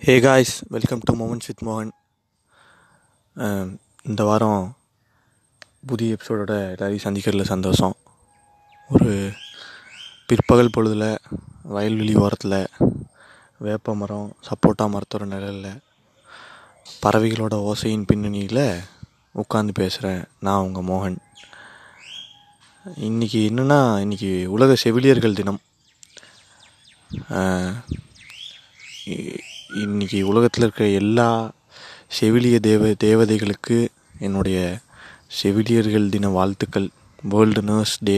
Hey guys welcome to moments with மோகன் இந்த வாரம் புதிய எபிசோடோட எல்லாரையும் சந்திக்கிறதுல சந்தோஷம். ஒரு பிற்பகல் பொழுதில் வயல்வெளி ஓரத்தில் வேப்ப மரம் சப்போட்டா மரத்தோட நிழலில் பறவைகளோட ஓசையின் பின்னணியில் உட்காந்து பேசுகிறேன் நான் உங்கள் மோகன். இன்றைக்கி என்னென்னா இன்றைக்கி உலக செவிலியர்கள் தினம். இன்றைக்கி இன்னைக்கு உலகத்தில் இருக்கிற எல்லா செவிலிய தேவ தேவதைகளுக்கு என்னுடைய செவிலியர்கள் தின வாழ்த்துக்கள். வேர்ல்டு நர்ஸ் டே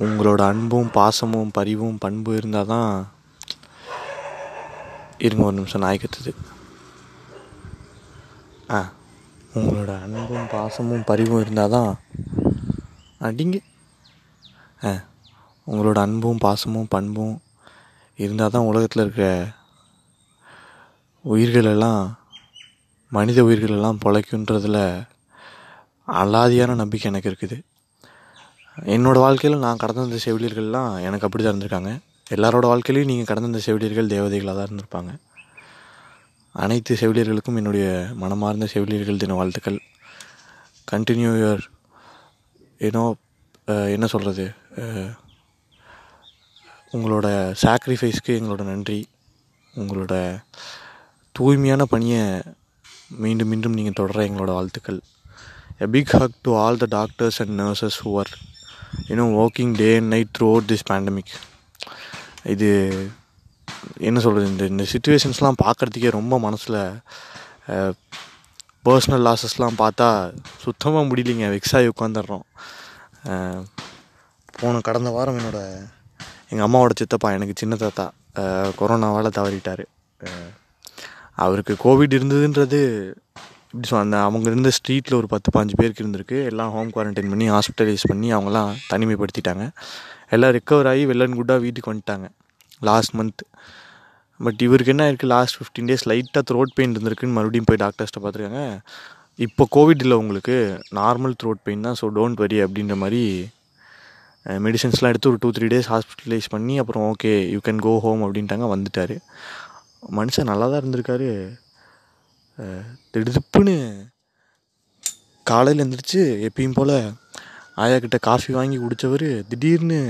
உங்களோட அன்பும் பாசமும் பரிவும் பண்பு இருந்தால் தான் இருங்க ஒரு நிமிஷம் நாய்க்கத்துது ஆ உங்களோட அன்பும் பாசமும் பரிவும் இருந்தால் தான் அடிங்க. ஆ உங்களோட அன்பும் பாசமும் பண்பும் இருந்தால் தான் உலகத்தில் இருக்கிற உயிர்களெல்லாம் மனித உயிர்களெல்லாம் பிழைக்குன்றதுல அலாதியான நம்பிக்கை எனக்கு இருக்குது. என்னோடய வாழ்க்கையில் நான் கடந்து வந்த செவிலியர்கள்லாம் எனக்கு அப்படி தான் இருந்திருக்காங்க. எல்லாரோட வாழ்க்கையிலையும் நீங்கள் கடந்து வந்த செவிலியர்கள் தேவதைகளாக தான் இருந்திருப்பாங்க. அனைத்து செவிலியர்களுக்கும் என்னுடைய மனமார்ந்த செவிலியர்கள் தின வாழ்த்துக்கள். கண்டினியூ யுவர் ஏனோ என்ன சொல்கிறது உங்களோட சாக்ரிஃபைஸ்க்கு எங்களோட நன்றி. உங்களோட தூய்மையான பணியை மீண்டும் மீண்டும் நீங்கள் தொடர எங்களோட வாழ்த்துக்கள். A big hug to all the doctors and nurses who you know working day and night throughout this pandemic இது என்ன சொல்கிறது இந்த இந்த சுச்சுவேஷன்ஸ்லாம் பார்க்குறதுக்கே ரொம்ப மனசில் பர்சனல் லாஸஸ்லாம் பார்த்தா சுத்தமாக முடியலைங்க. வெக்ஸாகி ஆகி உட்காந்துடுறோம் போன கடந்த வாரம் என்னோட எங்கள் அம்மாவோட சித்தப்பா எனக்கு சின்ன தாத்தா. கொரோனாவால் தவறிட்டார். அவருக்கு கோவிட் இருந்ததுன்றது இப்படி சொல் அந்த அவங்க இருந்த ஸ்ட்ரீட்டில் ஒரு பத்து பாஞ்சு பேருக்கு இருந்திருக்கு. எல்லாம் ஹோம் குவாரண்டைன் பண்ணி ஹாஸ்பிட்டலைஸ் பண்ணி அவங்களாம் தனிமைப்படுத்திட்டாங்க. எல்லாம் ரிக்கவர் ஆகி வெள்ளன் குட்டாக வீட்டுக்கு வந்துட்டாங்க. லாஸ்ட் மந்த் பட் இவருக்கு என்ன இருக்குது லாஸ்ட் ஃபிஃப்டீன் டேஸ் லைட்டாக த்ரோட் பெயின் இருந்திருக்குன்னு மறுபடியும் போய் டாக்டர்ஸ்ட்டை பார்த்துருக்காங்க. இப்போ கோவிட் இல்லை உங்களுக்கு. நார்மல் த்ரோட் பெயின் தான். ஸோ டோன்ட் வரி அப்படின்ற மாதிரி மெடிசன்ஸ்லாம் எடுத்து ஒரு டூ த்ரீ டேஸ் ஹாஸ்பிட்டலைஸ் பண்ணி அப்புறம் okay you can go home அப்படின்ட்டாங்க. வந்துட்டார். மனுஷன் நல்லா தான் இருந்திருக்காரு திடுதிப்புன்னு காலையில் எழுந்திரிச்சு எப்பயும் போல் ஆயா கிட்ட காஃபி வாங்கி குடித்தவர் திடீர்னு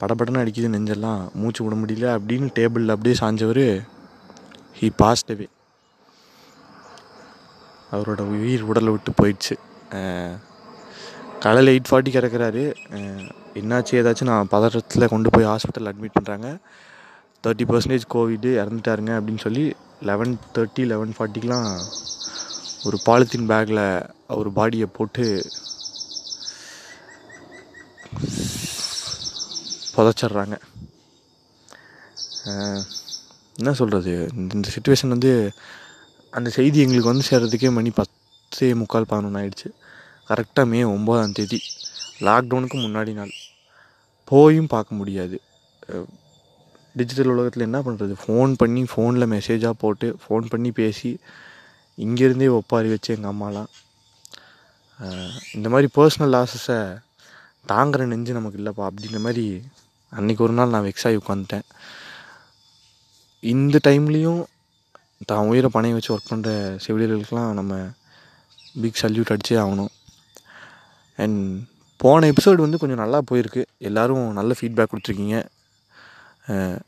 படபடன்னு அடிக்குது நெஞ்செல்லாம். மூச்சு விட முடியல அப்படின்னு டேபிளில் அப்படியே சாஞ்சவர் ஹீ பாஸ்ட் அவே அவரோட உயிர் உடலை விட்டு போயிடுச்சு. காலையில் எயிட் ஃபார்ட்டிக்கு இறக்குறாரு. என்னாச்சு ஏதாச்சும் நான் பதற்றத்தில் கொண்டு போய் ஹாஸ்பிட்டல் அட்மிட் பண்ணுறாங்க தேர்ட்டி பர்சன்டேஜ் கோவிடு இறந்துட்டாருங்க அப்படின்னு சொல்லி லெவன் தேர்ட்டி லெவன் ஃபார்ட்டிக்கெலாம் ஒரு பாலித்தீன் பேக்கில் அவர் பாடியை போட்டு புதைச்சிட்றாங்க. என்ன சொல்கிறது இந்த இந்த சுச்சுவேஷன் வந்து அந்த செய்தி எங்களுக்கு வந்து சேர்றதுக்கே மணி பத்தே முக்கால் பதினொன்று ஆயிடுச்சு. கரெக்டாக மே ஒம்போதாம் தேதி. லாக்டவுனுக்கு முன்னாடி நாள். போயும் பார்க்க முடியாது. டிஜிட்டல் உலகத்தில் என்ன பண்ணுறது ஃபோன் பண்ணி ஃபோனில் மெசேஜாக போட்டு ஃபோன் பண்ணி பேசி இங்கேருந்தே ஒப்பாரி வச்சு எங்கள் அம்மாலாம். இந்த மாதிரி பர்சனல் லாஸஸை தாங்குற நெஞ்சு நமக்கு இல்லைப்பா. அப்படின்ற மாதிரி அன்றைக்கி ஒரு நாள் நான் வெக்ஸ் ஆகி உட்காந்துட்டேன் இந்த டைம்லேயும் தான் உயிரை பணையை வச்சு ஒர்க் பண்ணுற செவிலியர்களுக்கெலாம் நம்ம பிக் சல்யூட் அடிச்சே ஆகணும். அண்ட் போன எபிசோடு வந்து கொஞ்சம் நல்லா போயிருக்கு. எல்லோரும் நல்ல ஃபீட்பேக் கொடுத்துருக்கீங்க.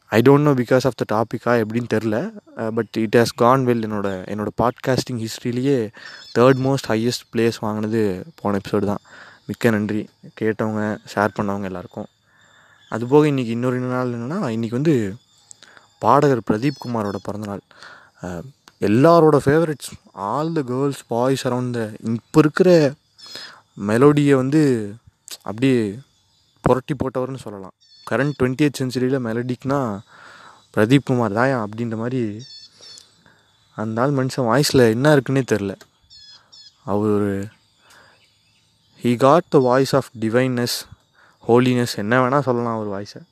I don't know because of the டாப்பிக்கா எப்படின்னு தெரில but it has gone well என்னோட என்னோட பாட்காஸ்டிங் ஹிஸ்ட்ரியிலேயே தேர்ட் மோஸ்ட் ஹையஸ்ட் பிளேஸ் வாங்கினது போன எபிசோடு தான். மிக்க நன்றி. கேட்டவங்க ஷேர் பண்ணவங்க எல்லாருக்கும். அதுபோக இன்றைக்கி இன்னொரு நாள் என்னென்னா இன்றைக்கி வந்து பாடகர் பிரதீப் குமாரோட பிறந்தநாள். Uh, எல்லாரோட favourites all the girls boys around the இப்போ இருக்கிற மெலோடியை வந்து அப்படியே புரட்டி போட்டவர்னு சொல்லலாம். கரண்ட் டுவெண்ட்டி எய்த் சென்ச்சுரியில் மெலடிக்னா பிரதீப் குமார் தாயா அப்படின்ற மாதிரி அந்த ஆள் மனுஷன் வாய்ஸில் என்ன இருக்குன்னே தெரில. அவர் he got the voice of divineness holiness என்ன வேணால் சொல்லலாம் அவர் வாய்ஸை.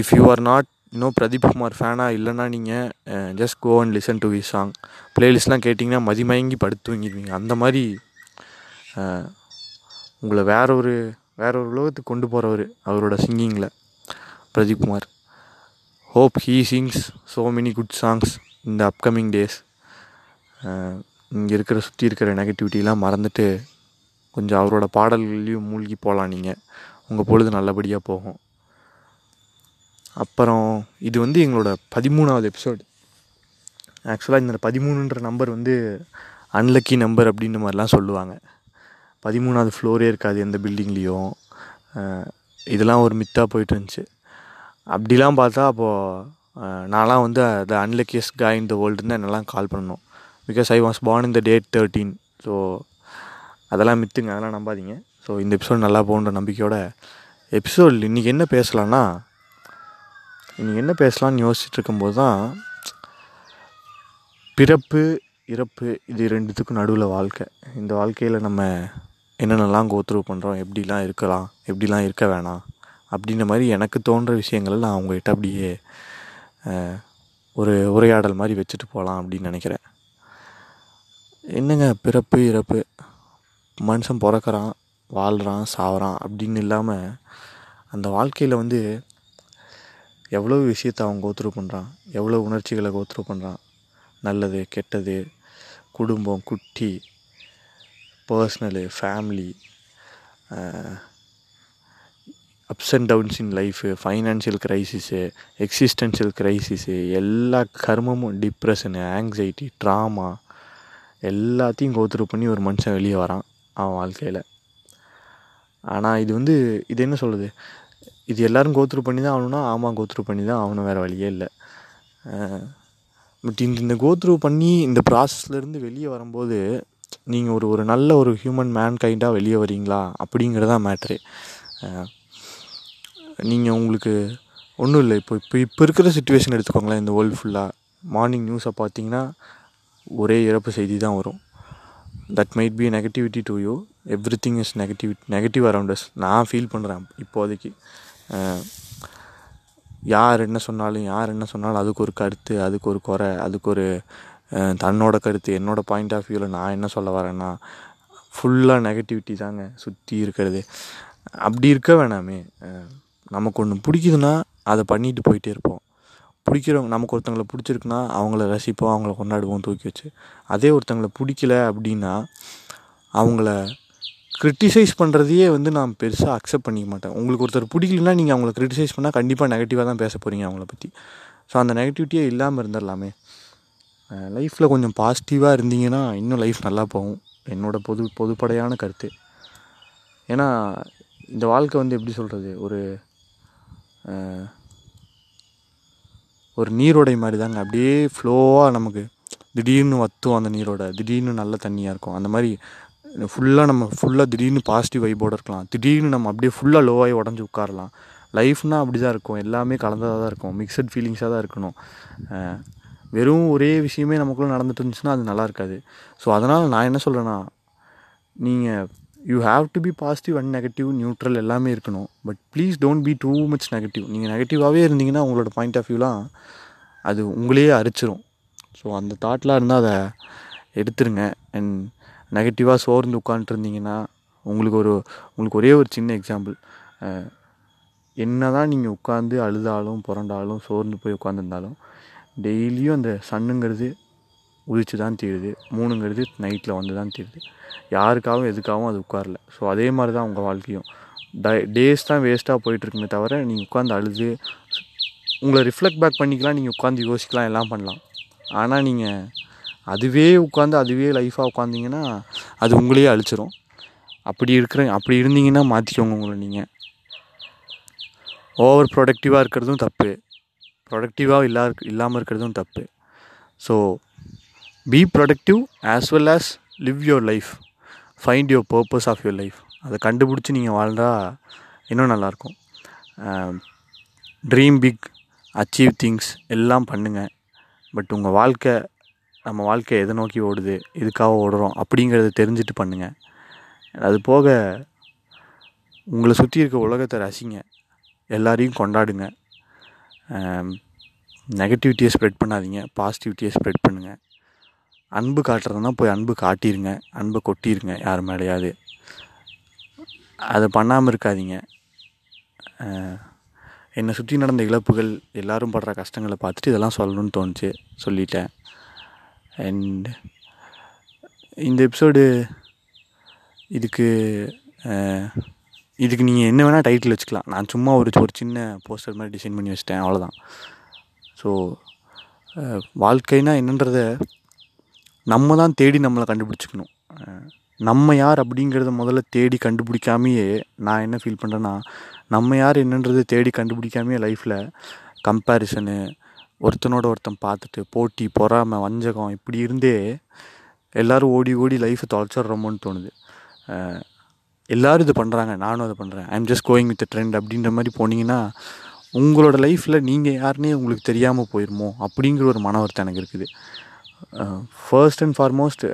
இஃப் யூ ஆர் நாட் இன்னும் பிரதீப் குமார் ஃபேனாக இல்லைன்னா நீங்கள் just go and listen to he song ப்ளேலிஸ்ட்லாம் கேட்டிங்கன்னா மதிமயங்கி படுத்து வாங்கிடுவீங்க அந்த மாதிரி uh, உங்களை வேற ஒரு வேற ஒரு உலகத்துக்கு கொண்டு போகிறவர் அவரோட சிங்கிங்கில் Pradeep Kumar. Hope he sings so many good songs இந்த அப்கமிங் டேஸ் இங்கே இருக்கிற சுற்றி இருக்கிற நெகட்டிவிட்டிலாம் மறந்துட்டு கொஞ்சம் அவரோட பாடல்கள்லையும் மூழ்கி போகலாம் நீங்கள் உங்கள் பொழுது நல்லபடியாக போகும். அப்புறம் இது வந்து எங்களோட பதிமூணாவது எபிசோடு ஆக்சுவலாக இந்த பதிமூணுன்ற நம்பர் வந்து அன்லக்கி நம்பர் அப்படின்ற மாதிரிலாம் சொல்லுவாங்க. பதிமூணாவது ஃப்ளோரே இருக்காது எந்த பில்டிங்லேயும் இதெல்லாம் ஒரு மித்தாக போயிட்டு இருந்துச்சு. அப்படிலாம் பார்த்தா அப்போது நான்லாம் வந்து த அன்லக்கியஸ்ட் காய் இன் த வேர்ல்டுன்னு என்னெல்லாம் கால் பண்ணணும் because I was born in the date thirteen so அதெல்லாம் மித்துங்க அதெல்லாம் நம்பாதீங்க. ஸோ இந்த எபிசோட் நல்லா போகணுன்ற நம்பிக்கையோட எபிசோட் இன்றைக்கி என்ன பேசலான்னா இன்றைக்கி என்ன பேசலாம்னு யோசிச்சுட்டு இருக்கும்போது தான் பிறப்பு இறப்பு இது ரெண்டுத்துக்கும் நடுவில் வாழ்க்கை. இந்த வாழ்க்கையில் நம்ம என்னென்னலாம் கோத்ரூ பண்ணுறோம் எப்படிலாம் இருக்கலாம் எப்படிலாம் இருக்க வேணாம் அப்படின்ற மாதிரி எனக்கு தோன்ற விஷயங்களை நான் அவங்ககிட்ட அப்படியே ஒரு உரையாடல் மாதிரி வச்சுட்டு போகலாம் அப்படின்னு நினைக்கிறேன். என்னங்க பிறப்பு இறப்பு? மனுஷன் பிறக்கிறான் வாழ்கிறான் சாவறான் அப்படின்னு இல்லாமல் அந்த வாழ்க்கையில் வந்து எவ்வளோ விஷயத்தை அவன் கோத்ரூ பண்ணுறான் எவ்வளோ உணர்ச்சிகளை கோத்ரூ பண்ணுறான் நல்லது கெட்டது குடும்பம் குட்டி personal family ups and downs in life financial crisis existential crisis எல்லா கர்மமும் டிப்ரெஷனு ஆங்ஸைட்டி ட்ராமா எல்லாத்தையும் கோத்ரூ பண்ணி ஒரு மனுஷன் வெளியே வரான் அவன் வாழ்க்கையில். ஆனால் இது வந்து இது என்ன சொல்கிறது இது எல்லோரும் கோத்ரூ பண்ணி தான் ஆகணும்னா ஆமாம் கோத்ரூ பண்ணி தான் ஆகணும் வேறு வழியே இல்லை. பட் இந்த இந்த கோத்ரூ பண்ணி இந்த ப்ராசஸ்லேருந்து வெளியே வரும்போது நீங்கள் ஒரு ஒரு நல்ல ஒரு ஹியூமன் மேன் கைண்டாக வெளியே வரீங்களா அப்படிங்கிறதான் மேட்ரு நீங்கள் உங்களுக்கு ஒன்றும் இல்லை. இப்போ இப்போ இப்போ இருக்கிற சுச்சுவேஷன் எடுத்துக்கோங்களேன் இந்த வேர்ல்டு ஃபுல்லாக மார்னிங் நியூஸை பார்த்தீங்கன்னா ஒரே இறப்பு செய்தி தான் வரும். That might be negativity to you everything is negative negative around us நான் ஃபீல் பண்ணுறேன் இப்போதைக்கு. யார் என்ன சொன்னாலும் யார் என்ன சொன்னாலும் அதுக்கு ஒரு கருத்து அதுக்கு ஒரு குறை அதுக்கு ஒரு தன்னோட கருத்து என்னோடய பாயிண்ட் ஆஃப் வியூவில் நான் என்ன சொல்ல வரேன்னா ஃபுல்லாக நெகட்டிவிட்டி தாங்க சுற்றி இருக்கிறது. அப்படி இருக்க வேணாமே. நமக்கு ஒன்று பிடிக்குதுன்னா அதை பண்ணிட்டு போயிட்டே இருப்போம். பிடிக்கிறவங்க நமக்கு ஒருத்தங்களை பிடிச்சிருக்குன்னா அவங்கள ரசிப்போம் அவங்கள கொண்டாடுவோம் தூக்கி வச்சு. அதே ஒருத்தங்களை பிடிக்கல அப்படின்னா அவங்கள கிரிட்டிசைஸ் பண்ணுறதையே வந்து நான் பெருசாக அக்செப்ட் பண்ணிக்க மாட்டேன். உங்களுக்கு ஒருத்தர் பிடிக்கலன்னா நீங்கள் அவங்கள கிரிட்டிசைஸ் பண்ணால் கண்டிப்பாக நெகட்டிவாக தான் பேச போகிறீங்க அவங்கள பற்றி ஸோ அந்த நெகட்டிவிட்டியே இல்லாமல் இருந்துடலாமே. லைஃப்பில் கொஞ்சம் பாசிட்டிவாக இருந்தீங்கன்னா இன்னும் லைஃப் நல்லா போகும். என்னோட பொது பொதுப்படையான கருத்து. ஏன்னா இந்த வாழ்க்கை வந்து எப்படி சொல்கிறது ஒரு ஒரு நீரோடை மாதிரி தாங்க அப்படியே ஃப்ளோவாக நமக்கு திடீர்னு வத்தும் அந்த நீரோட. திடீர்னு நல்ல தண்ணியாக இருக்கும். அந்த மாதிரி ஃபுல்லாக நம்ம ஃபுல்லாக திடீர்னு பாசிட்டிவ் வைப்போடு இருக்கலாம். திடீர்னு நம்ம அப்படியே ஃபுல்லாக லோவாகி உடஞ்சி உட்காரலாம். லைஃப்னால் அப்படி தான் இருக்கும். எல்லாமே கலந்ததாக தான் இருக்கும். மிக்சட் ஃபீலிங்ஸாக தான் இருக்கணும். வெறும் ஒரே விஷயமே நமக்குள்ளே நடந்துட்டு இருந்துச்சுன்னா அது நல்லா இருக்காது. ஸோ அதனால் நான் என்ன சொல்கிறேன்னா நீங்கள் you have to be positive and negative neutral எல்லாமே இருக்கணும். But please don't be too much negative நீங்கள் நெகட்டிவாகவே இருந்தீங்கன்னா உங்களோட பாயிண்ட் ஆஃப் வியூலாம் அது உங்களையே அரிச்சிரும். ஸோ அந்த தாட்லாம் இருந்தால் அதை எடுத்துருங்க. அண்ட் நெகட்டிவாக சோர்ந்து உட்காந்துருந்தீங்கன்னா உங்களுக்கு ஒரு உங்களுக்கு ஒரே ஒரு சின்ன எக்ஸாம்பிள் என்ன தான் நீங்கள் உட்காந்து அழுதாலும் புரண்டாலும் சோர்ந்து போய் உட்காந்துருந்தாலும் டெய்லியும் அந்த சன்னுங்கிறது உதிச்சு தான் தீருது மூணுங்கிறது நைட்டில் வந்து தான் தீருது. யாருக்காகவும் எதுக்காகவும் அது உட்காரல. ஸோ அதே மாதிரி தான் உங்கள் வாழ்க்கையும். டை டேஸ் தான் வேஸ்ட்டாக போயிட்டுருக்குமே தவிர நீங்கள் உட்காந்து அழுது உங்களை ரிஃப்ளெக்ட் பேக் பண்ணிக்கலாம் நீங்கள் உட்காந்து யோசிக்கலாம் எல்லாம் பண்ணலாம். ஆனால் நீங்கள் அதுவே உட்காந்து அதுவே லைஃபாக உட்காந்திங்கன்னா அது உங்களையே அழிச்சிரும். அப்படி இருக்கிற அப்படி இருந்தீங்கன்னா மாற்றிக்கோங்க உங்களை நீங்கள் ஓவர் ப்ரொடக்டிவாக இருக்கிறதும் தப்பு. ப்ரொடக்டிவாக இல்லா இல்லாமல் இருக்கிறதும் தப்பு. So be productive as well as live your life find your purpose of your life அதை கண்டுபிடிச்சி நீங்கள் வாழ்ந்தால் இன்னும் நல்லாயிருக்கும். ட்ரீம் பிக் அச்சீவ் திங்ஸ் எல்லாம் பண்ணுங்கள் பட் உங்கள் வாழ்க்கை நம்ம வாழ்க்கை எதை நோக்கி ஓடுது எதுக்காக ஓடுறோம் அப்படிங்கிறத தெரிஞ்சுட்டு பண்ணுங்கள் அது போக உங்களை சுற்றி இருக்க உலகத்தை ரசிங்க. எல்லாரையும் கொண்டாடுங்க. நெகட்டிவிட்டியை ஸ்ப்ரெட் பண்ணாதீங்க பாசிட்டிவிட்டியை ஸ்ப்ரெட் பண்ணுங்கள் அன்பு காட்டுறதுனா போய் அன்பு காட்டிருங்க அன்பை கொட்டிருங்க யார் மேலேயாவது. அதை பண்ணாமல் இருக்காதீங்க. என்னை சுற்றி நடந்த இழப்புகள் எல்லாரும் படுற கஷ்டங்களை பார்த்துட்டு இதெல்லாம் சொல்லணும்னு தோணுச்சு சொல்லிட்டேன். அண்ட் இந்த எபிசோடு இதுக்கு இதுக்கு நீங்கள் என்ன வேணால் டைட்டில் வச்சுக்கலாம். நான் சும்மா ஒரு ஒரு சின்ன போஸ்டர் மாதிரி டிசைன் பண்ணி வச்சிட்டேன் அவ்வளோதான் ஸோ வாழ்க்கைனா என்னன்றத நம்ம தான் தேடி நம்மளை கண்டுபிடிச்சிக்கணும். நம்ம யார் அப்படிங்கிறத முதல்ல தேடி கண்டுபிடிக்காமையே நான் என்ன ஃபீல் பண்ணுறேன்னா நம்ம யார் என்னன்றதை தேடி கண்டுபிடிக்காமையே லைஃப்பில் கம்பேரிசனு ஒருத்தனோட ஒருத்தன் பார்த்துட்டு போட்டி பொறாமை வஞ்சகம் இப்படி இருந்தே எல்லோரும் ஓடி ஓடி லைஃப்பை தொலைச்சிட்றோமோன்னு தோணுது. எல்லாரும் இது பண்ணுறாங்க நானும் அதை பண்ணுறேன் I'm just going with trend அப்படின்ற மாதிரி போனீங்கன்னா உங்களோட லைஃப்பில் நீங்கள் யாருன்னே உங்களுக்கு தெரியாமல் போயிருமோ அப்படிங்கிற ஒரு மன வருத்தம் எனக்கு இருக்குது. ஃபர்ஸ்ட் அண்ட் ஃபார்மோஸ்ட்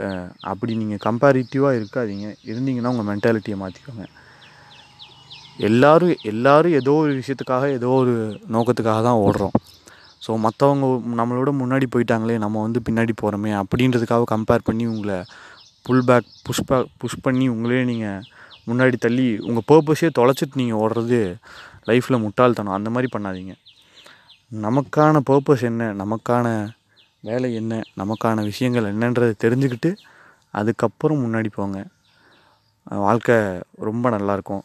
அப்படி நீங்கள் கம்பேரிட்டிவாக இருக்காதீங்க. இருந்தீங்கன்னா உங்கள் மென்டாலிட்டியை மாற்றிக்கோங்க எல்லாரும் எல்லாரும் ஏதோ ஒரு விஷயத்துக்காக ஏதோ ஒரு நோக்கத்துக்காக தான் ஓடுறோம். ஸோ மற்றவங்க நம்மளோட முன்னாடி போயிட்டாங்களே நம்ம வந்து பின்னாடி போகிறோமே அப்படின்றதுக்காக கம்பேர் பண்ணி உங்களை pull back push back push பண்ணி உங்களே நீங்கள் முன்னாடி தள்ளி உங்கள் பர்பஸே தொலைச்சிட்டு நீங்கள் ஓடுறது லைஃப்பில் முட்டாள்தனம். அந்த மாதிரி பண்ணாதீங்க. நமக்கான பர்பஸ் என்ன? நமக்கான வேலை என்ன? நமக்கான விஷயங்கள் என்னன்றதை தெரிஞ்சுக்கிட்டு அதுக்கப்புறம் முன்னாடி போங்க. வாழ்க்கை ரொம்ப நல்லாயிருக்கும்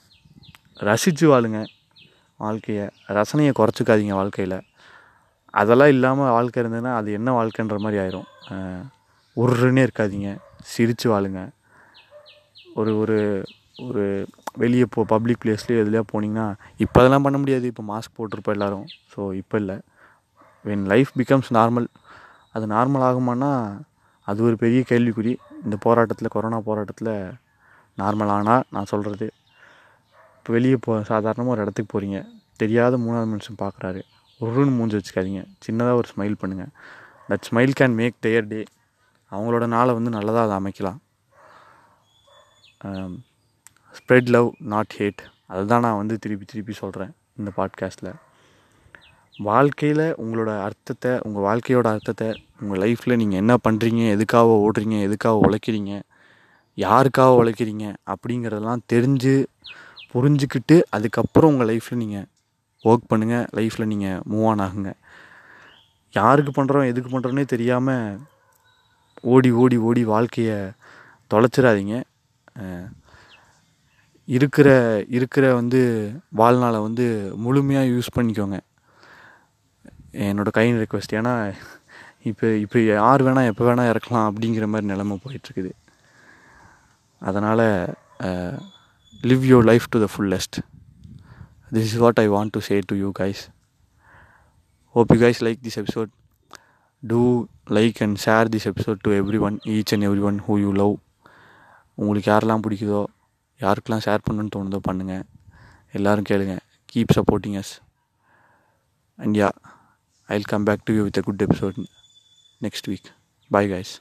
ரசித்து வாழுங்க. வாழ்க்கையை ரசனையை குறைச்சிக்காதீங்க வாழ்க்கையில். அதெல்லாம் இல்லாமல் வாழ்க்கை இருந்ததுன்னா அது என்ன வாழ்க்கைன்ற மாதிரி ஆயிரும். உருன்னே இருக்காதீங்க. சிரித்து வாழுங்க. ஒரு ஒரு ஒரு வெளியே போ பப்ளிக் பிளேஸ்லேயே எதுலையா போனீங்கன்னா இப்போ அதெல்லாம் பண்ண முடியாது. இப்போ மாஸ்க் போட்டிருப்போம் எல்லோரும். ஸோ இப்போ இல்லை. வென் லைஃப் பிகம்ஸ் நார்மல் அது நார்மல் ஆகுமானா அது ஒரு பெரிய கேள்விக்குறி. இந்த போராட்டத்தில் கொரோனா போராட்டத்தில் நார்மல் ஆனால் நான் சொல்கிறது இப்போ வெளியே போ சாதாரணமாக ஒரு இடத்துக்கு போகிறீங்க தெரியாத மூணாவது மனுஷன் பார்க்குறாரு ஒருன்னு மூஞ்சி வச்சுக்காதீங்க. சின்னதாக ஒரு ஸ்மைல் பண்ணுங்கள் that smile can make their day அவங்களோட நாளை வந்து நல்லதாக அதை அமைக்கலாம். ஸ்ப்ரெட் லவ் நாட் ஹேட் அதை தான் நான் வந்து திருப்பி திருப்பி சொல்கிறேன் இந்த பாட்காஸ்ட்டில் வாழ்க்கையில் உங்களோட அர்த்தத்தை உங்கள் வாழ்க்கையோட அர்த்தத்தை உங்கள் லைஃப்பில் நீங்கள் என்ன பண்ணுறீங்க எதுக்காக ஓடுறீங்க எதுக்காக உழைக்கிறீங்க யாருக்காக உழைக்கிறீங்க அப்படிங்கிறதெல்லாம் தெரிஞ்சு புரிஞ்சுக்கிட்டு அதுக்கப்புறம் உங்கள் லைஃப்பில் நீங்கள் ஒர்க் பண்ணுங்கள் லைஃப்பில் நீங்கள் மூவ் ஆன் ஆகுங்க. யாருக்கு பண்ணுறோம் எதுக்கு பண்ணுறோன்னே தெரியாமல் ஓடி ஓடி ஓடி வாழ்க்கையை தொலைச்சிடாதீங்க. இருக்கிற இருக்கிற வந்து வாழ்நாளை வந்து முழுமையாக யூஸ் பண்ணிக்கோங்க. என்னோடய கையின் ரெக்வஸ்ட் ஏன்னா இப்போ இப்போ யார் வேணால் எப்போ வேணால் இறக்கலாம் அப்படிங்கிற மாதிரி நிலமை போயிட்டுருக்குது. அதனால் live your life to the fullest this is what I want to say to you guys hope you guys like this episode do like and share this episode to every one each and every one who you love உங்களுக்கு யாரெல்லாம் பிடிக்குதோ யாருக்கெல்லாம் share பண்ணணும்னு தோணுதோ பண்ணுங்கள் எல்லோரும் கேளுங்க. Keep supporting us and yeah I will come back to you with a good episode next week bye guys